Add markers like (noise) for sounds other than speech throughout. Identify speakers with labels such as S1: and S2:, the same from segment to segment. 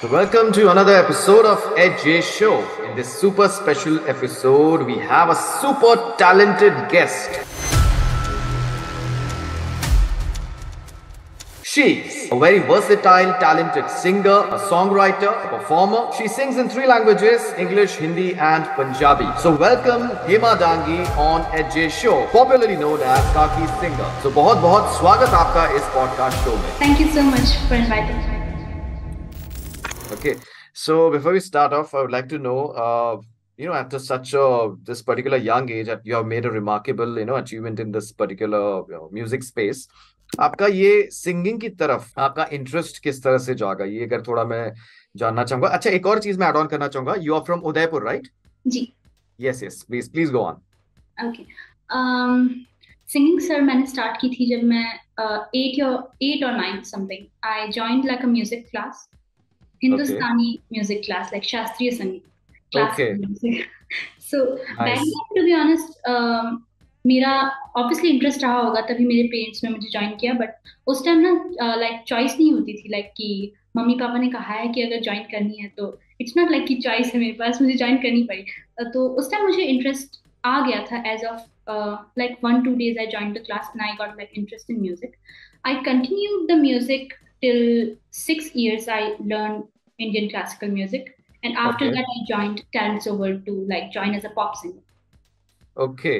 S1: So welcome to another episode of Edge Show. In this super special episode, we have a super talented guest. She's a very versatile, talented singer, a songwriter, a performer. She sings in three languages English, Hindi, and Punjabi. So, welcome Hema Dangi on Edge Show, popularly known as Kaki Singer. So, बहुत बहुत स्वागत आपका इस podcast show में
S2: Thank you so much for inviting me.
S1: Okay, so before we start off, I would like to know, uh, you know, after such a this particular young age, that you have made a remarkable, you know, achievement in this particular you know, music space. आपका ये singing की तरफ़ आपका interest किस तरह से जागा ये अगर थोड़ा मैं जानना चाहूँगा अच्छा एक और चीज़ मैं ऐड ऑन करना चाहूँगा you are from Udaipur right
S2: ji
S1: yes yes please please go on
S2: okay singing sir मैंने स्टार्ट की थी जब मैं एट या एट और nine something I joined like a music class Hindustani music class like शास्त्रीय संगीत
S1: Okay.
S2: classical music. (laughs) so back
S1: Nice.
S2: then, to be honest, um, मेरा ऑब्वियसली इंटरेस्ट रहा होगा तभी मेरे पेरेंट्स ने मुझे ज्वाइन किया बट उस टाइम ना लाइक चॉइस नहीं होती थी लाइक कि मम्मी पापा ने कहा है कि अगर ज्वाइन करनी है तो इट्स नॉट लाइक कि चॉइस है मेरे पास मुझे ज्वाइन करनी पड़ी अ, तो उस टाइम मुझे इंटरेस्ट आ गया था age of like one two days I join the class and I got like interest in music I continue the music till six years I learned Indian classical music, and after
S1: Okay.
S2: that I joined Talents Over to like join as a pop singer.
S1: Okay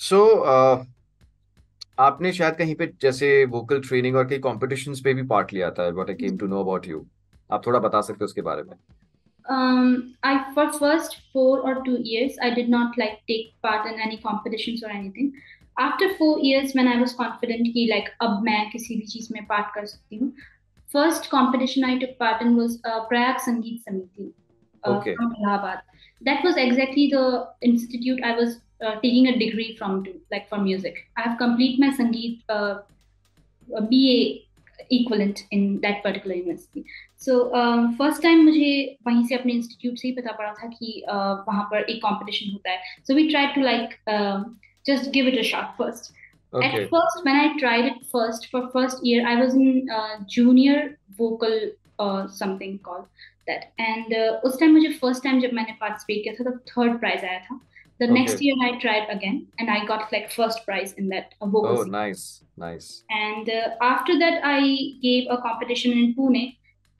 S1: so आपने शायद कहीं पे जैसे vocal training और कई competitions पे भी part लिया था what I came to know about you आप थोड़ा बता सकते हो उसके बारे में
S2: Um, I for first four or two years I did not like take part in any competitions or anything. After four years, when I was confident कि like अब मैं किसी भी चीज़ में part कर सकती हूँ, first competition I took part in was uh, Prayag Sangeet Samiti uh,
S1: Okay.
S2: from Allahabad. That was exactly the institute I was uh, taking a degree from to like for music. I have complete my Sangeet uh, uh, BA equivalent in that particular university. So first time मुझे वहीं से अपने institute से ही पता पड़ा था कि uh, वहाँ पर एक कंपटीशन होता है so we try to like just give it a shot first.
S1: Okay
S2: At first, when I tried it first for first year, I was in uh, junior vocal uh, something called that. And uh, उस time मुझे first time जब मैंने participate किया था तो third prize आया था. The next
S1: Okay.
S2: year I tried again and I got like first prize in that uh, vocal.
S1: Oh
S2: singing.
S1: Nice nice
S2: And uh, after that, I gave a competition in Pune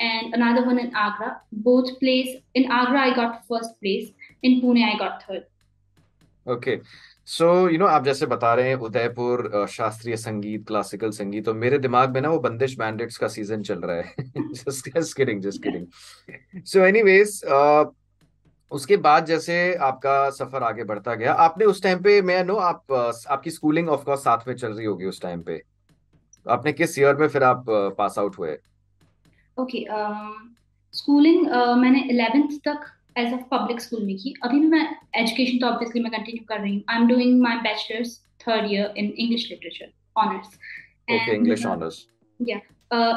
S2: and another one in Agra. Both place in Agra, I got first place. In Pune, I got third.
S1: Okay so you know आप जैसे बता रहे हैं उदयपुर शास्त्रीय संगीत classical संगीत तो मेरे दिमाग में ना वो बंदिश बैंडिट्स का सीज़न चल रहा है। Just just kidding kidding so anyways उसके बाद जैसे आपका सफ़र आगे बढ़ता गया आपने उस टाइम पे मैं नो आप आपकी स्कूलिंग ऑफ़ कोर्स साथ में चल रही होगी उस टाइम पे। आपने किस ईयर में फिर आप पास आउट हुए?
S2: Okay. Um, schooling uh, मैंने 11th तक एज ऑफ़ पब्लिक स्कूल में की अभी भी मैं एजुकेशन तो ऑब्वियसली मैं कंटिन्यू कर रही हूँ. I am doing my bachelors third year in English literature honours
S1: okay English honours
S2: uh,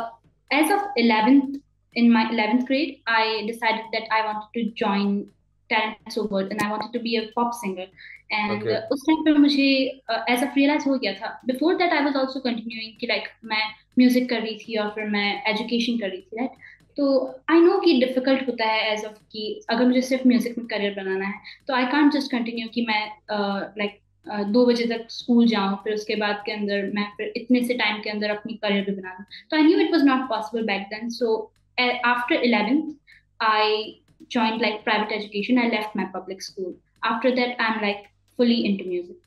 S2: as of 11th in my 11th grade i decided that i wanted to join talent show world and i wanted to be a pop singer. And
S1: Okay.
S2: uh, उस time पे मुझे as a realise हो गया था. Before that I was also continuing कि like मैं music कर रही थी और फिर मैं एजुकेशन कर रही थी राइट तो आई नो कि डिफ़िकल्ट होता है एज ऑफ़ कि अगर मुझे सिर्फ़ म्यूज़िक में करियर बनाना है तो आई कांट जस्ट कंटिन्यू कि मैं लाइक uh, like, Uh, दो बजे तक स्कूल जाऊँ फिर उसके बाद के अंदर मैं फिर इतने से टाइम के अंदर अपनी करियर भी बना लूँ So I knew it was not possible back then. So a- after 11th, I joined like private education. I left my public school. After that, I'm like fully into music.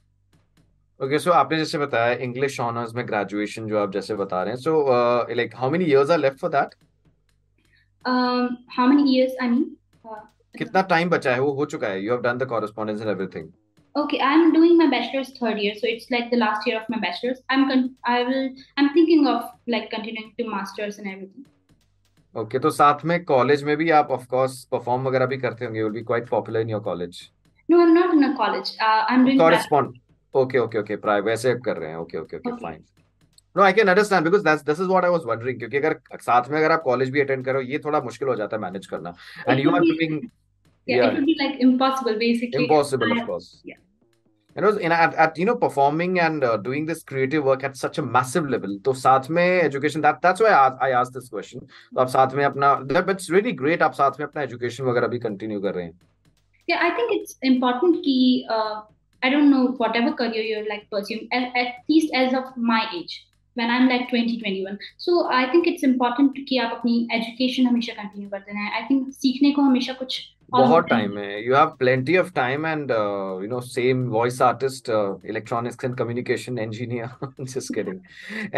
S1: Okay so आपने जैसे बताया English honours में graduation जो आप जैसे बता रहे हैं so like how many years are left for that
S2: Um, how many years? I mean, uh,
S1: कितना टाइम बचा है वो हो चुका है you have done the correspondence and everything
S2: okay, I'm doing my bachelor's third year, so it's like the last year of my bachelor's. I'm con- I will. I'm thinking of like continuing to masters and everything.
S1: Okay तो साथ में college में भी आप of course perform वगैरह भी करते होंगे will be quite popular in your college
S2: No, I'm not in a college. Uh, I'm doing. private-
S1: correspond okay okay okay private वैसे कर रहे हैं okay okay okay
S2: Okay.
S1: Fine no I can understand because that's this is what I was wondering क्योंकि अगर साथ में अगर आप कॉलेज भी अटेंड करो ये थोड़ा मुश्किल हो जाता है मैनेज करना
S2: and
S1: you
S2: are
S1: doing
S2: Yeah,
S1: Yeah.
S2: it would be like impossible, basically.
S1: impossible
S2: I-
S1: of course
S2: yeah.
S1: and was in at, at you know performing and uh, doing this creative work at such a massive level तो साथ में education that that's why I, I asked this question तो आप साथ में अपना but it's really great आप साथ में अपना education वगैरह भी continue कर रहे हैं
S2: yeah I think it's important कि uh, I don't know whatever career you're like pursuing at, at least as of my age when I'm like 20, 21. So I think it's important कि आप अपनी education हमेशा continue करते रहें. I think सीखने को हमेशा कुछ
S1: बहुत टाइम है you have plenty of time and you know same voice artist electronics and communication engineer just kidding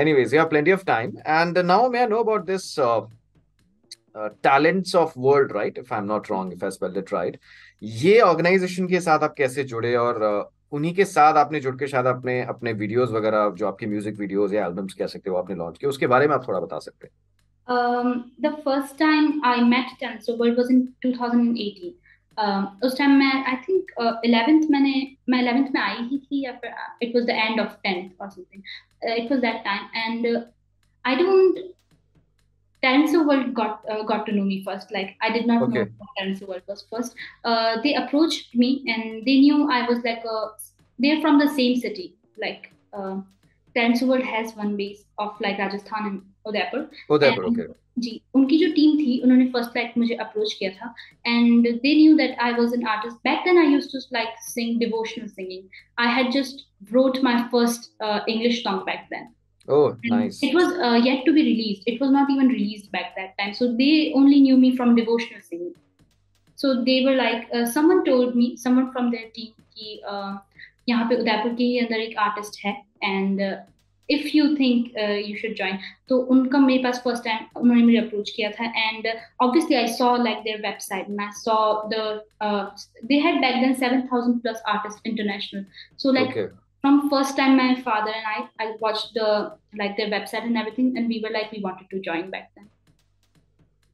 S1: anyways you have plenty of time and uh, now may i know about this uh, uh, talents of world right if i'm not wrong if i spelled it right ये organisation के साथ आप कैसे जुड़े और uh, उन्हीं के साथ आपने जुड़ के शायद अपने अपने वीडियोस वगैरह जो आपके म्यूज़िक वीडियोस या एल्बम्स कह सकते हो आपने लॉन्च किए उसके बारे में आप थोड़ा बता सकते हैं
S2: um, the first time I met Tenso World was in 2018. Um, उस टाइम मैं आई थिंक इलेवेंथ मैंने मैं इलेवेंथ में आई ही थी या फिर it was the end of tenth और something it was that time and I don't Tenso World got uh, got to know me first. Like I did not okay. know Tenso World was first. Uh, they approached me and they knew I was like a. They're from the same city. Like uh, Tenso World has one base of like Rajasthan and Udaipur
S1: Udaipur okay
S2: जी उनकी जो team थी उन्होंने first like मुझे approach किया था and they knew that I was an artist back then I used to like sing devotional singing I had just wrote my first uh, English song back then.
S1: Oh, and nice.
S2: It was uh, yet to be released. It was not even released back that time. So they only knew me from devotional singing. So they were like, uh, someone told me, someone from their team, कि uh, यहाँ पे उदयपुर के ही अंदर एक artist है and if you think you should join तो उनका मेरे पास फर्स्ट टाइम उन्होंने मुझे अप्रोच किया था and obviously I saw like their website मैं saw the they had back then 7000 plus artist international so like From first time my father and I I watched the like their website and everything and we were like we wanted to join back then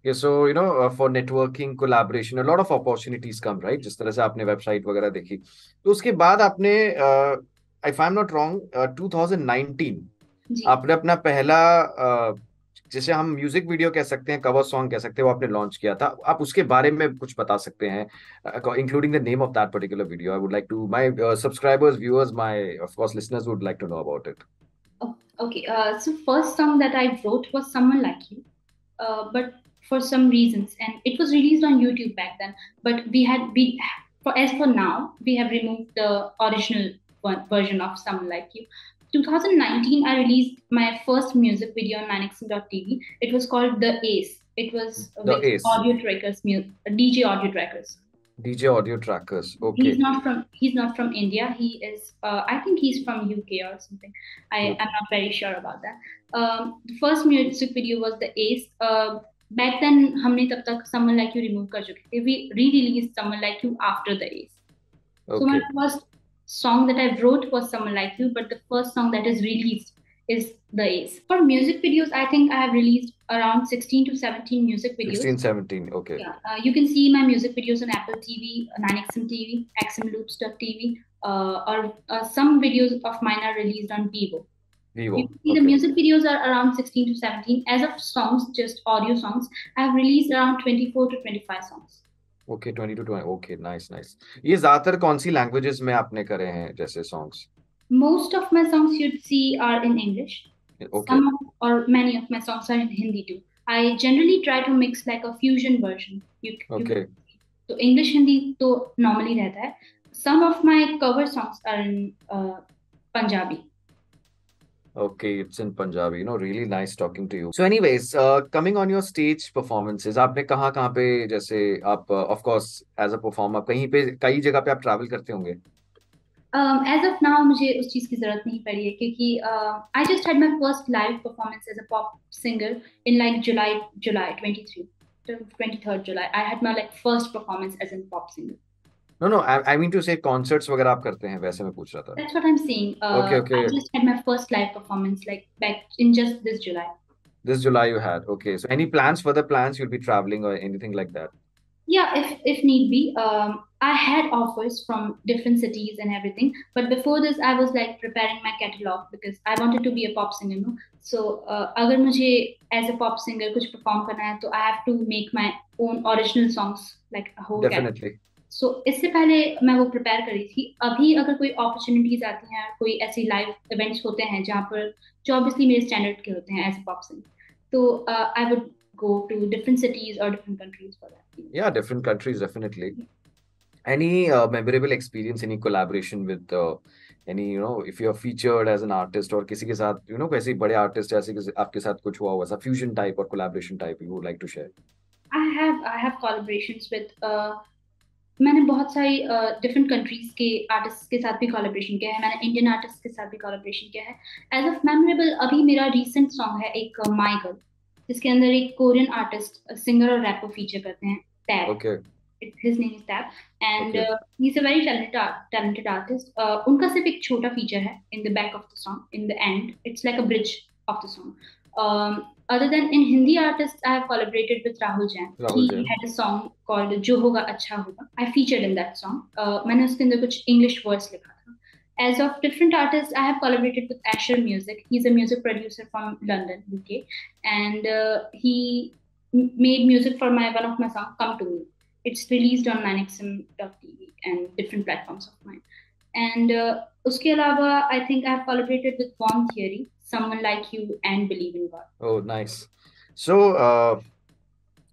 S1: yeah so you know uh, for networking collaboration a lot of opportunities come right जिस तरह से आपने website वगैरह देखी तो उसके बाद आपने uh, if I am not wrong 2019 आपने अपना पहला uh, जैसे हम म्यूज़िक वीडियो कह सकते हैं कवर सॉन्ग कह सकते हैं वो आपने लॉन्च किया था आप उसके बारे में कुछ बता सकते हैं including the name of that particular video I would like to my subscribers viewers my of course listeners would like to know about it
S2: okay uh, so first song that i wrote was someone like you uh, but for some reasons and it was released on youtube back then but we had we for as for now we have removed the original version of Someone Like You. 2019, I released my first music video on manixon.tv. It was called The Ace. It was
S1: the with Ace.
S2: Audio Trackers, DJ Audio Trackers.
S1: DJ Audio Trackers. Okay.
S2: He's not from. He's not from India. He is. Uh, I think he's from UK or something. I am not very sure about that. Um, the first music video was The Ace. Uh, back then, हमने तब तक Someone Like You remove कर चुके थे. We re-released Someone Like You after The Ace. Okay. So my first song that I wrote was Someone Like You, but the first song that is released is The Ace. For music videos, I think I have released around 16 to 17 music videos.
S1: 16, 17, okay.
S2: Yeah, uh, you can see my music videos on Apple TV, 9XM TV, XMLoops.tv, uh, or uh, some videos of mine are released on Vivo.
S1: Vivo.
S2: You see okay. The music videos are around 16 to 17. As of songs, just audio songs, I have released around 24 to 25 songs.
S1: Okay twenty to twenty okay nice nice ये ज़्यादातर कौन सी languages में आपने करे हैं जैसे songs
S2: most of my songs you'd see are in English. Okay. Some of, or many of my songs are in Hindi too. I generally try to mix like a fusion version. You,
S1: okay.
S2: तो English Hindi तो normally रहता है. Some of my cover songs are in uh, Punjabi.
S1: Okay, it's in Punjabi. You know, really nice talking to you. So, anyways, uh, coming on your stage performances, आपने कहाँ कहाँ पे जैसे आप uh, of course as a performer कहीं पे कई जगह पे आप travel करते होंगे?
S2: Um, as of now मुझे उस चीज की जरूरत नहीं पड़ी है क्योंकि uh, I just had my first live performance as a pop singer in like July July 23 23rd July. I had my like first performance as a pop singer.
S1: No, no, I, I mean to say concerts वगैरह आप करते हैं वैसे मैं पूछ रहा था.
S2: That's what I'm saying. Uh,
S1: okay, okay.
S2: I just had my first live performance like back in just this July.
S1: This July you had. Okay. So any plans, further plans you'll be traveling or anything like that?
S2: Yeah, if if need be. Um, I had offers from different cities and everything, but before this, I was like preparing my catalog because I wanted to be a pop singer, no. So uh, अगर मुझे as a pop singer कुछ perform करना है, तो I have to make my own original songs like a whole
S1: definitely.
S2: Catalog. So so, इससे पहले मैं वो प्रिपेयर करी थी अभी अगर कोई अपॉर्चुनिटीज़ आती हैं कोई ऐसी लाइव इवेंट्स होते हैं जहाँ पर जो ऑब्वियसली मेरे स्टैंडर्ड के होते हैं एज पॉप सिंग तो I would go to different cities or different countries for that.
S1: Yeah, different countries definitely. Any uh, memorable experience, any collaboration with uh, any, you know, if you're featured as an artist or किसी के साथ, you know, कैसे बड़े artist जैसे आपके साथ कुछ हुआ हुआ सा fusion type or collaboration type you would like to share?
S2: I have I have collaborations with uh, मैंने बहुत सारी डिफरेंट uh, कंट्रीज़ के आर्टिस्ट के साथ भी कोलेब्रेशन किया है मैंने इंडियन आर्टिस्ट के साथ भी कोलेब्रेशन किया है एज ऑफ़ मेमोरेबल अभी मेरा रीसेंट सॉन्ग है एक माई गर्ल जिसके अंदर एक कोरियन आर्टिस्ट सिंगर और रैपर फीचर करते हैं टैब
S1: okay.
S2: his name is Tab and okay. uh, he's a very talented talented artist uh, उनका सिर्फ़ एक छोटा फीचर है in the back of the song in the end it's like a bridge of the song um, other than in Hindi artists, I have collaborated with Rahul Jain.
S1: Rahul
S2: he
S1: Jain.
S2: had a song called "Jo Hoga Acha Hoga." I featured in that song. Uh, मैंने उसके अंदर कुछ English words लिखा था. As of different artists, I have collaborated with Asher Music. He's a music producer from London, UK, and uh, he made music for my one of my songs, "Come to Me." It's released on 9xm.tv and different platforms of mine. And uh, uske alawa, I think I've collaborated with Bomb Theory, Someone Like You, and Believe in God.
S1: Oh, nice. So, uh,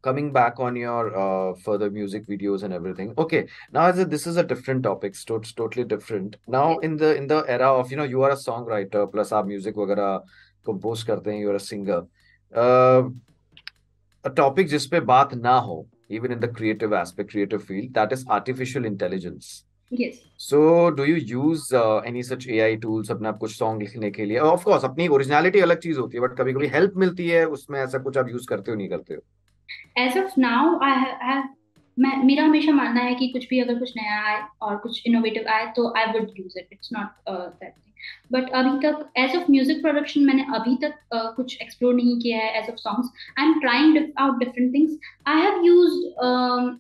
S1: coming back on your uh, further music videos and everything okay now as a, this is a different topic so it's totally different now in the in the era of you know you are a songwriter plus our music wagera compose karte hain you are a singer uh, a topic jis pe baat na ho even in the creative aspect creative field that is artificial intelligence
S2: Yes.
S1: So, do you use uh, any such AI tools अपने आप कुछ song लिखने के लिए? Of course, अपनी originality अलग चीज़ होती है, बट कभी कभी हेल्प मिलती है उसमें ऐसा कुछ आप यूज़ करते हो नहीं करते हो?
S2: As of now, I have मैं मेरा हमेशा मानना है कि कुछ भी अगर कुछ नया आए और कुछ इनोवेटिव आए तो I would use it it's not that but अभी तक एज ऑफ़ म्यूज़िक प्रोडक्शन मैंने अभी तक uh, कुछ एक्सप्लोर नहीं किया है as of songs I am trying out different things I have used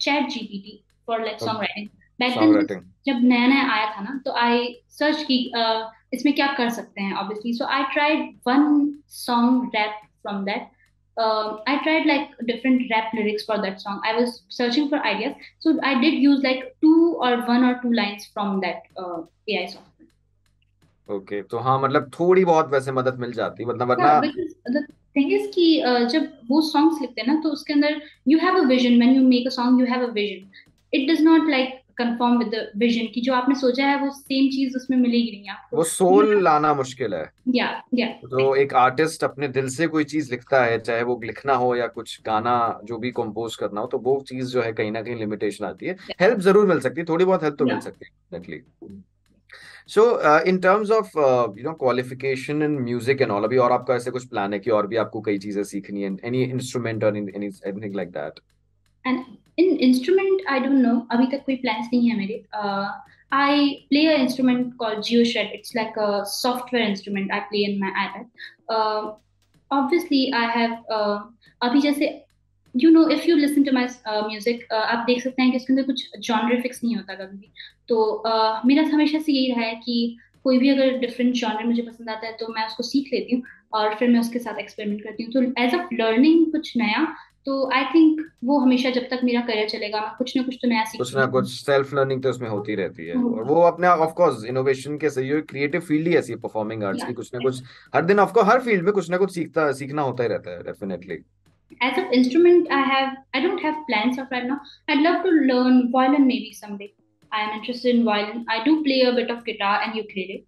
S2: ChatGPT for like song writing back then जब नया नया आया था ना तो आई सर्च की uh, इसमें क्या कर सकते हैं obviously so I tried one song rap from that I tried like different rap lyrics for that song I was searching for ideas so I did use like two और one और two lines from that A I song
S1: okay तो हाँ मतलब थोड़ी बहुत वैसे मदद मिल जाती मतलब वरना
S2: थिंग इज़ कि जब वो सॉन्ग्स लिखते हैं ना तो उसके अंदर you have a vision when you make a song you have a vision it does not like confirm with vision कि जो आपने सोचा है वो सेम चीज़ उसमें मिलेगी नहीं आपको।
S1: वो सोल लाना मुश्किल है।
S2: या या
S1: तो एक आर्टिस्ट अपने दिल से कोई चीज़ लिखता है चाहे वो लिखना हो या कुछ गाना जो भी कंपोज करना हो तो वो चीज़ जो है कहीं ना कहीं लिमिटेशन आती है। हेल्प ज़रूर मिल सकती है थोड़ी बहुत हेल्प तो मिल सकती है definitely so in terms of you know qualification in music and all अभी और आपका ऐसे कुछ प्लान है कि और भी आपको कई चीज़ें सीखनी है एनी इंस्ट्रूमेंट और anything like that
S2: and in instrument I don't know अभी तक कोई प्लान्स नहीं है मेरे। I play a instrument called GeoShred it's like a software instrument I play in my iPad obviously I have अभी जैसे you know if you listen to my music आप देख सकते हैं कि इसके अंदर कुछ जॉनर फिक्स नहीं होता कभी भी। तो मेरा हमेशा से यही रहा है कि कोई भी अगर डिफरेंट जॉनर मुझे पसंद आता है तो मैं उसको सीख लेती हूँ। और फिर मैं उसके साथ एक्सपेरिमेंट करती हूँ तो एज अ लर्निंग कुछ नया तो आई थिंक वो हमेशा जब तक मेरा करियर चलेगा मैं कुछ ना कुछ तो नया सीख
S1: कुछ ना कुछ सेल्फ लर्निंग तो उसमें होती रहती है और वो अपने ऑफ़ कोर्स इनोवेशन के सही क्रिएटिव फ़ील्ड ही ऐसी है परफॉर्मिंग आर्ट्स की कुछ ना कुछ हर दिन ऑफ़ हर फ़ील्ड में कुछ ना कुछ सीखता सीखना होता ही रहता है definitely
S2: As of instrument, I have I don't have plans of right now. I'd love to learn violin maybe someday. I am interested in violin. I do play a bit of guitar and ukulele.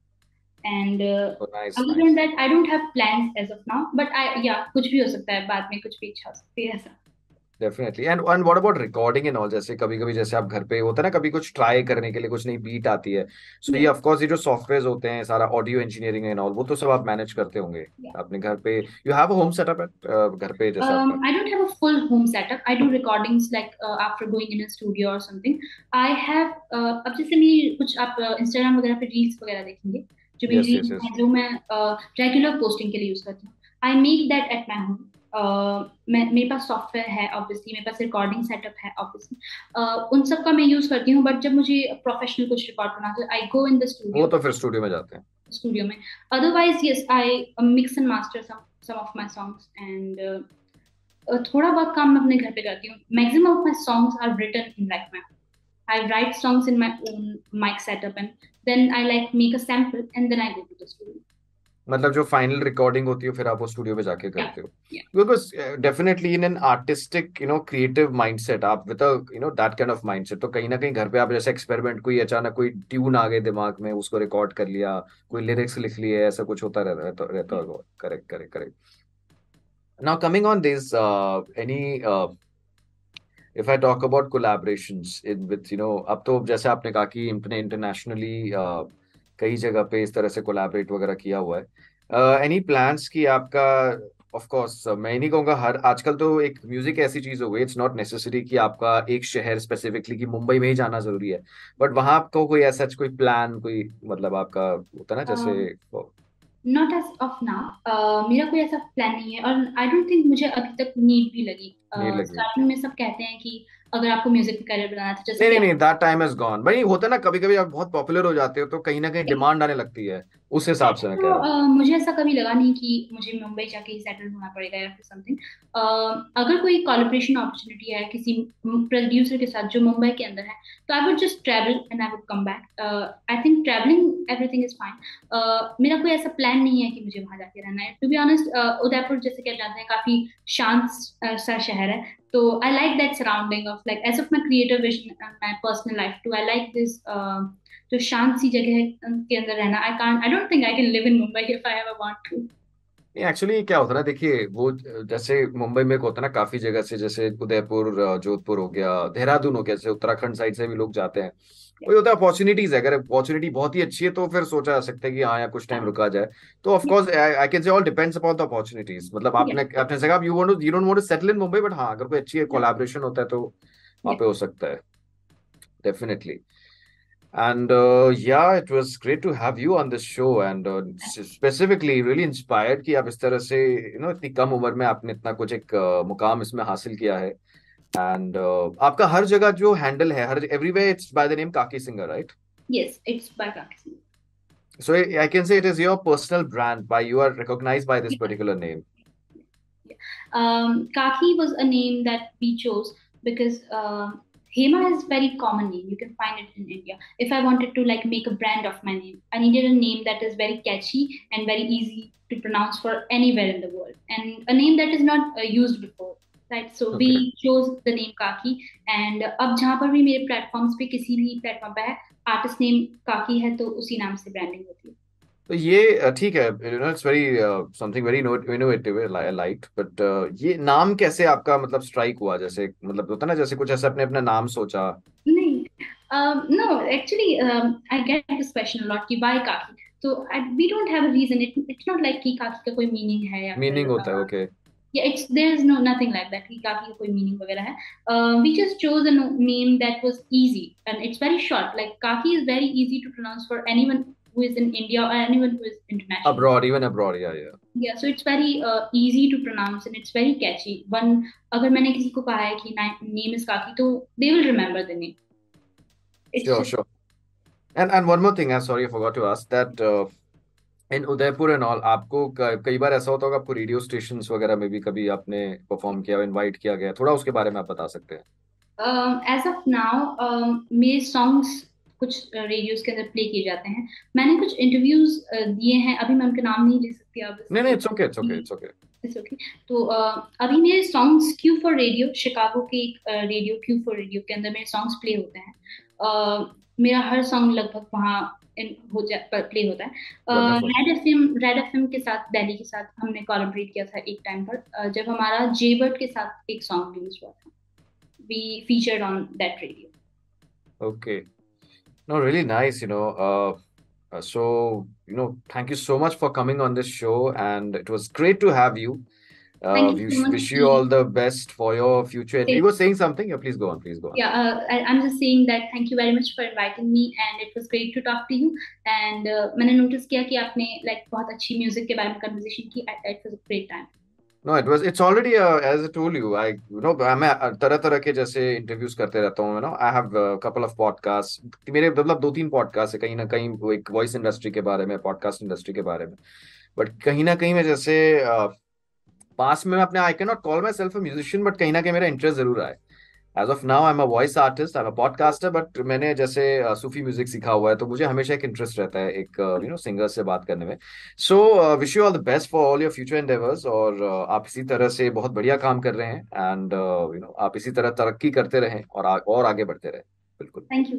S2: And uh, oh, nice, other nice. than that i don't have plans as of now but i yeah कुछ भी हो सकता है बाद में कुछ भी इच्छा हो सकती है ऐसा।
S1: Definitely and and what about recording and all जैसे कभी कभी जैसे आप घर पे होता है ना कभी कुछ ट्राई करने के लिए कुछ नई बीट आती है सो so ये ऑफ़ कोर्स ये जो सॉफ्टवेयर्स होते हैं सारा ऑडियो इंजीनियरिंग एंड ऑल वो तो सब आप मैनेज करते होंगे। Yeah. घर पे you have a home setup at घर पे जैसे
S2: um, I don't have a full home setup. I do recordings like uh, after going in a studio or something. I have uh, अब जैसे मैं कुछ आप इंस्टाग्राम uh, वगैरह पे रील्स वगैरह देखेंगे जो मेरी yes, yes, yes. जो मैं रेगुलर पोस्टिंग के लिए यूज़ करती हूँ। I make that at my home मेरे पास सॉफ्टवेयर है ऑब्वियसली मेरे पास रिकॉर्डिंग सेटअप है ऑब्वियसली uh, उन सब का मैं यूज़ करती हूँ बट जब मुझे प्रोफेशनल कुछ रिकॉर्ड करना तो आई गो इन द स्टूडियो
S1: वो तो फिर स्टूडियो में जाते हैं।
S2: स्टूडियो में। Otherwise yes I mix and master some some of my songs and थोड़ा बहुत काम मैं अपने घर पे करती हूँ। Maximum of my songs are written in like my I write songs in my own mic setup and then I like make a sample and then I go to the studio.
S1: मतलब जो final recording होती है फिर आप वो studio में जाके करते हो। Because definitely in an artistic you know creative mindset आप with you know that kind of mindset तो कहीं ना कहीं घर पे आप जैसे एक्सपेरिमेंट कोई अचानक कोई ट्यून आ गए दिमाग में उसको रिकॉर्ड कर लिया कोई लिरिक्स लिख लिए ऐसा कुछ होता रहता रहता होगा। Correct correct correct now coming on this any if I talk about collaborations in with you know अब तो जैसे आपने कहा कि इंटरनेशनली uh, कई जगह पे इस तरह से कोलैबोरेट वगैरह किया हुआ है। एनी uh, प्लान्स की आपका ऑफ़ कोर्स मैं नहीं कहूँगा हर आजकल तो एक म्यूज़िक ऐसी चीज़ हो गई इट्स नॉट नेसेसरी कि आपका एक शहर स्पेसिफिकली कि मुंबई में ही जाना ज़रूरी है। बट वहाँ आपको कोई ऐसा कोई प्लान कोई मतलब आपका होता ना जैसे
S2: नॉट एज ऑफ़ नाउ मेरा कोई ऐसा प्लान नहीं है और आई डोंट थिंक मुझे अभी तक नीड भी लगी। स्टार्टिंग uh, में सब कहते हैं कि अगर आपको म्यूज़िक का करियर बनाना था
S1: जैसे नहीं नहीं दैट टाइम इज़ गॉन भाई होता है ना कभी कभी आप बहुत पॉपुलर हो जाते हो तो कहीं ना कहीं डिमांड आने लगती है। उस हिसाब से मैं कह रहा
S2: हूँ। मुझे ऐसा कभी लगा नहीं कि मुझे मुंबई जाके सेटल होना पड़ेगा या फिर समथिंग अगर कोई कोलैबोरेशन अपॉर्चुनिटी है किसी प्रोड्यूसर के साथ जो मुंबई के अंदर है तो I would just travel and I would come back I think travelling everything is fine मेरा कोई ऐसा प्लान नहीं है कि मुझे वहाँ जाके रहना है। टू बी ऑनेस्ट उदयपुर जैसे क्या जानते हैं काफ़ी शांत सा शहर है। तो I like that surrounding of like as of my creative vision my personal life too I like this जो शांत सी जगह के अंदर रहना I can't I don't think I can live in Mumbai if I ever want to नहीं
S1: actually क्या होता है ना, देखिए, वो जैसे मुंबई में होता है ना, काफ़ी जगह से, जैसे उदयपुर, जोधपुर हो गया, देहरादून हो गया, जैसे उत्तराखंड साइड से भी लोग जाते हैं। वही होता है अपॉर्चुनिटीज़ है। अगर अपॉर्चुनिटी बहुत ही अच्छी है तो फिर सोचा जा सकता है कि हाँ या कुछ टाइम रुका जाए। तो of course I can say all depends upon the opportunities मतलब आपने आपने जगह you want to you don't want to settle in Mumbai but हाँ अगर कोई अच्छी कोलैबोरेशन होता है तो वहाँ पे हो सकता है। Definitely And uh, yeah, it was great to have you on this show and uh, specifically really inspired कि आप इस तरह से you know इतनी कम उम्र में आपने इतना कुछ एक uh, मुकाम इसमें हासिल किया है। एंड uh, आपका हर जगह जो हैंडल है हर everywhere it's by the name Kaki singer right
S2: yes it's by Kaki Singer.
S1: So I can say it is your personal brand by you are recognized by this particular name.
S2: Um, Kaki was a name that we chose because uh, Hema is very common name. You can find it in India. If I wanted to like make a brand of my name, I needed a name that is very catchy and very easy to pronounce for anywhere in the world, and a name that is not uh, used before. Right, so okay. we chose the name Kaki, and अब जहाँ पर भी मेरे platforms पे किसी भी platform पे है artist name Kaki है तो उसी नाम से branding होती है.
S1: तो ये ठीक है you know it's very something very innovative light but ये नाम कैसे आपका मतलब स्ट्राइक हुआ जैसे मतलब होता ना जैसे कुछ ऐसे अपने अपना नाम सोचा
S2: नहीं no actually I get this question lot कि व्हाई काकी तो we don't have a reason it it's not like कि काकी का कोई मीनिंग है या
S1: मीनिंग होता है okay
S2: yeah it's there's no nothing like that काफ़ी कोई मीनिंग वगैरह है uh, we just chose a name that was easy and it's very short like kaki is very easy to pronounce for anyone who is in India or anyone who is international.
S1: Abroad, even abroad, yeah, yeah.
S2: Yeah, so it's very uh, easy to pronounce and it's very catchy. One, अगर मैंने किसी को कहा है कि name is Kaki, तो they will remember the name.
S1: It's sure, just... sure. And and one more thing, I'm sorry, I forgot to ask that. Uh, in Udaipur and all आपको कई बार ऐसा होता होगा आपको रेडियो स्टेशन वगैरह में भी कभी आपने परफॉर्म किया इनवाइट किया गया थोड़ा उसके बारे में आप बता सकते
S2: हैं। एज ऑफ़ नाउ मेरे सॉन्ग्स कुछ रेडियोस के अंदर प्ले किए जाते हैं। मैंने कुछ इंटरव्यूज़ दिए हैं। अभी मैं उनके नाम नहीं ले सकती अब
S1: नहीं नहीं it's okay it's okay it's okay
S2: it's okay तो अभी मेरे songs queue for radio Chicago के एक रेडियो क्यू फॉर रेडियो के अंदर मेरे सॉन्ग्स प्ले होते हैं। मेरा हर सॉन्ग लगभग वहाँ हो प्ले होता है red F M red F M के साथ दिल्ली के साथ हमने कोलैबोरेट किया था एक टाइम पर जब हमारा जेबर्ट के साथ एक सॉन्ग रिलीज़ हुआ था we featured on that radio
S1: okay No, really nice, you know. Uh, uh, so, you know, thank you so much for coming on this show, and it was great to have you. Uh, you
S2: so
S1: wish you all the best for your future. And you were saying something? Yeah, please go on. Please go on.
S2: Yeah, uh, I, I'm just saying that thank you very much for inviting me, and it was great to talk to you. And uh, मैंने notice किया कि आपने like बहुत अच्छी music के बारे में conversation की. It was a great time.
S1: No, it was. It's already uh, as I told you. I you know मैं तरह तरह के जैसे इंटरव्यूज़ करते रहता हूँ. You know, I have a couple of podcasts. मेरे मतलब दो तीन पॉडकास्ट है कहीं ना कहीं एक वॉइस इंडस्ट्री के बारे में पॉडकास्ट इंडस्ट्री के बारे में बट कहीं ना कहीं में जैसे पास में मैं अपने I can not call my self musician but कहीं ना कहीं मेरा इंटरेस्ट ज़रूर आया। As of now I am a voice artist I am a podcaster but मैंने जैसे uh, सूफी म्यूज़िक सीखा हुआ है तो मुझे हमेशा एक इंटरेस्ट रहता है एक यू नो सिंगर से बात करने में। So wish you all the best for all your future endeavours और uh, आप इसी तरह से बहुत बढ़िया काम कर रहे हैं एंड यू नो आप इसी तरह तरक्की करते रहें और और आगे बढ़ते रहें। बिल्कुल।
S2: Thank you